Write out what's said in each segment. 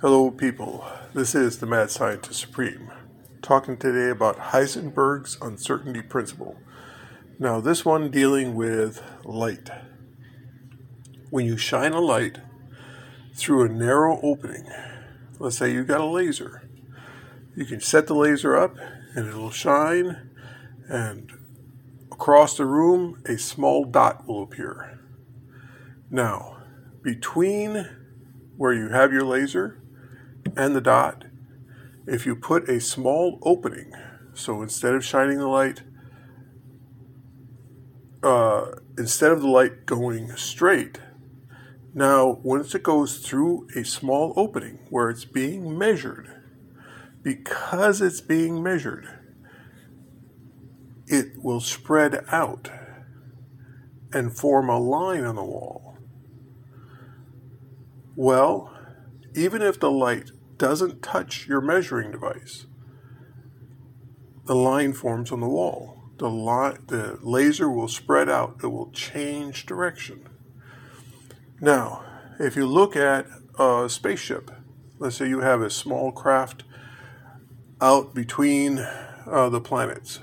Hello, people. This is the Mad Scientist Supreme, talking today about Heisenberg's uncertainty principle. Now, this one dealing with light. When you shine a light through a narrow opening, let's say you got a laser, you can set the laser up and it'll shine, and across the room, a small dot will appear. Now, between where you have your laser and the dot, if you put a small opening, so instead of shining the light, uh, instead of the light going straight, now once it goes through a small opening where it's being measured, because it's being measured, it will spread out and form a line on the wall. Well, even if the light doesn't touch your measuring device, the line forms on the wall. The, li- the laser will spread out, it will change direction. Now, if you look at a spaceship, let's say you have a small craft out between uh, the planets,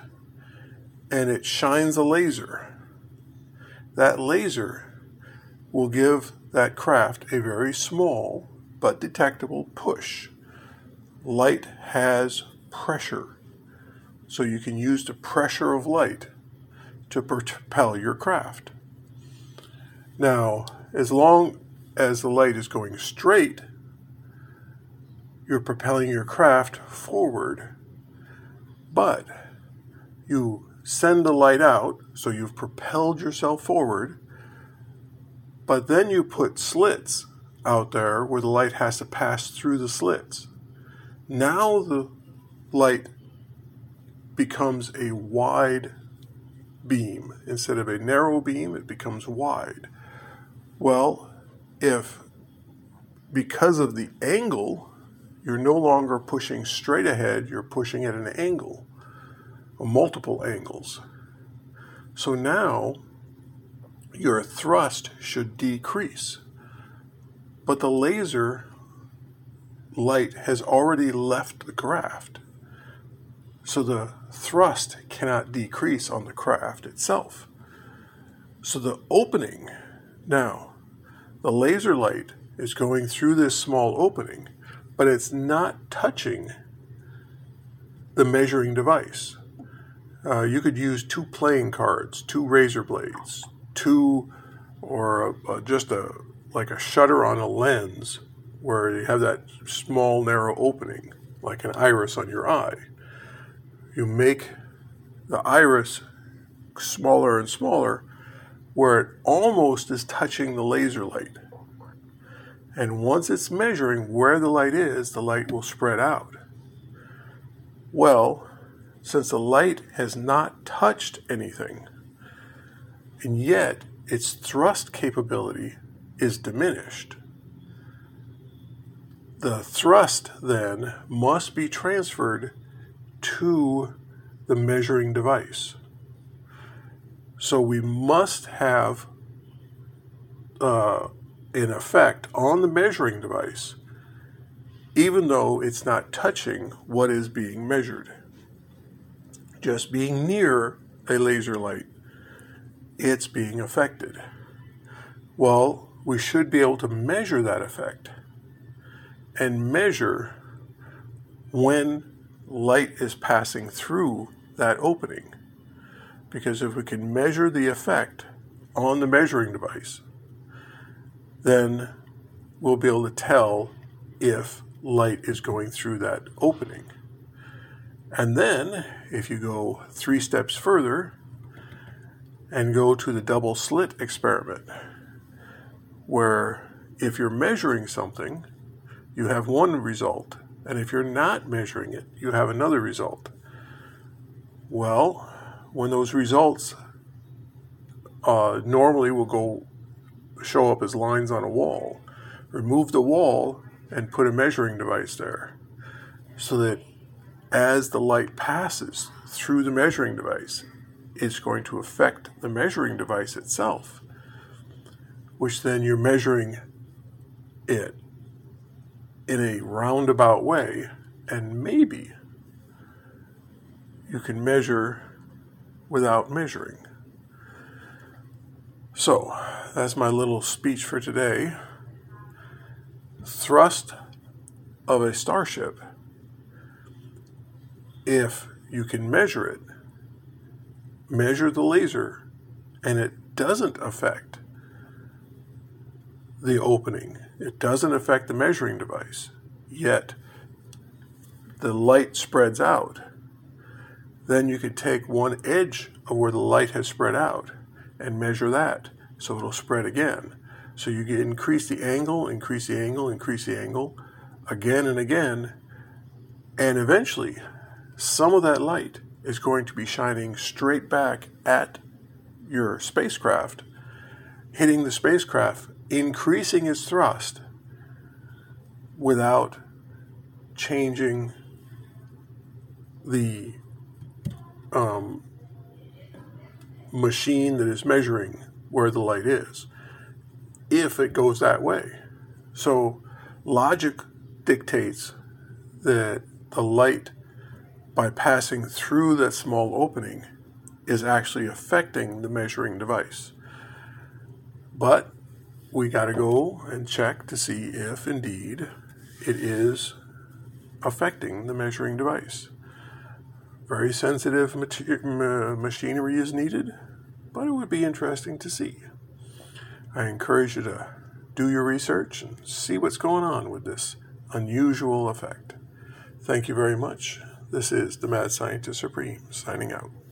and it shines a laser. That laser will give that craft a very small but detectable push. Light has pressure, so you can use the pressure of light to propel your craft. Now, as long as the light is going straight, you're propelling your craft forward, but you send the light out, so you've propelled yourself forward, but then you put slits out there where the light has to pass through the slits. Now the light becomes a wide beam. Instead of a narrow beam, it becomes wide. Well, if because of the angle, you're no longer pushing straight ahead, you're pushing at an angle, or multiple angles. So now your thrust should decrease. But the laser light has already left the craft. So the thrust cannot decrease on the craft itself. So the opening now, the laser light is going through this small opening, but it's not touching the measuring device. Uh, you could use two playing cards, two razor blades, two, or a, a, just a like a shutter on a lens where you have that small narrow opening like an iris on your eye. You make the iris smaller and smaller where it almost is touching the laser light. And once it's measuring where the light is the light will spread out. Well since the light has not touched anything and yet its thrust capability is diminished. The thrust then must be transferred to the measuring device. So we must have uh, an effect on the measuring device, even though it's not touching what is being measured. Just being near a laser light, it's being affected. Well, we should be able to measure that effect and measure when light is passing through that opening. Because if we can measure the effect on the measuring device, then we'll be able to tell if light is going through that opening. And then, if you go three steps further and go to the double slit experiment, where if you're measuring something, you have one result, and if you're not measuring it, you have another result. Well, when those results uh, normally will go show up as lines on a wall, remove the wall and put a measuring device there so that as the light passes through the measuring device, it's going to affect the measuring device itself which then you're measuring it. in a roundabout way, and maybe you can measure without measuring. So, that's my little speech for today. Thrust of a starship, if you can measure it, measure the laser, and it doesn't affect the opening, it doesn't affect the measuring device, yet the light spreads out. Then you could take one edge of where the light has spread out and measure that so it'll spread again. So you can increase the angle, increase the angle, increase the angle again and again, and eventually some of that light is going to be shining straight back at your spacecraft, hitting the spacecraft, increasing its thrust without changing the um, machine that is measuring where the light is if it goes that way. So, logic dictates that the light, by passing through that small opening, is actually affecting the measuring device. But we got to go and check to see if indeed it is affecting the measuring device. Very sensitive machinery is needed, but it would be interesting to see. I encourage you to do your research and see what's going on with this unusual effect. Thank you very much. This is the Mad Scientist Supreme signing out.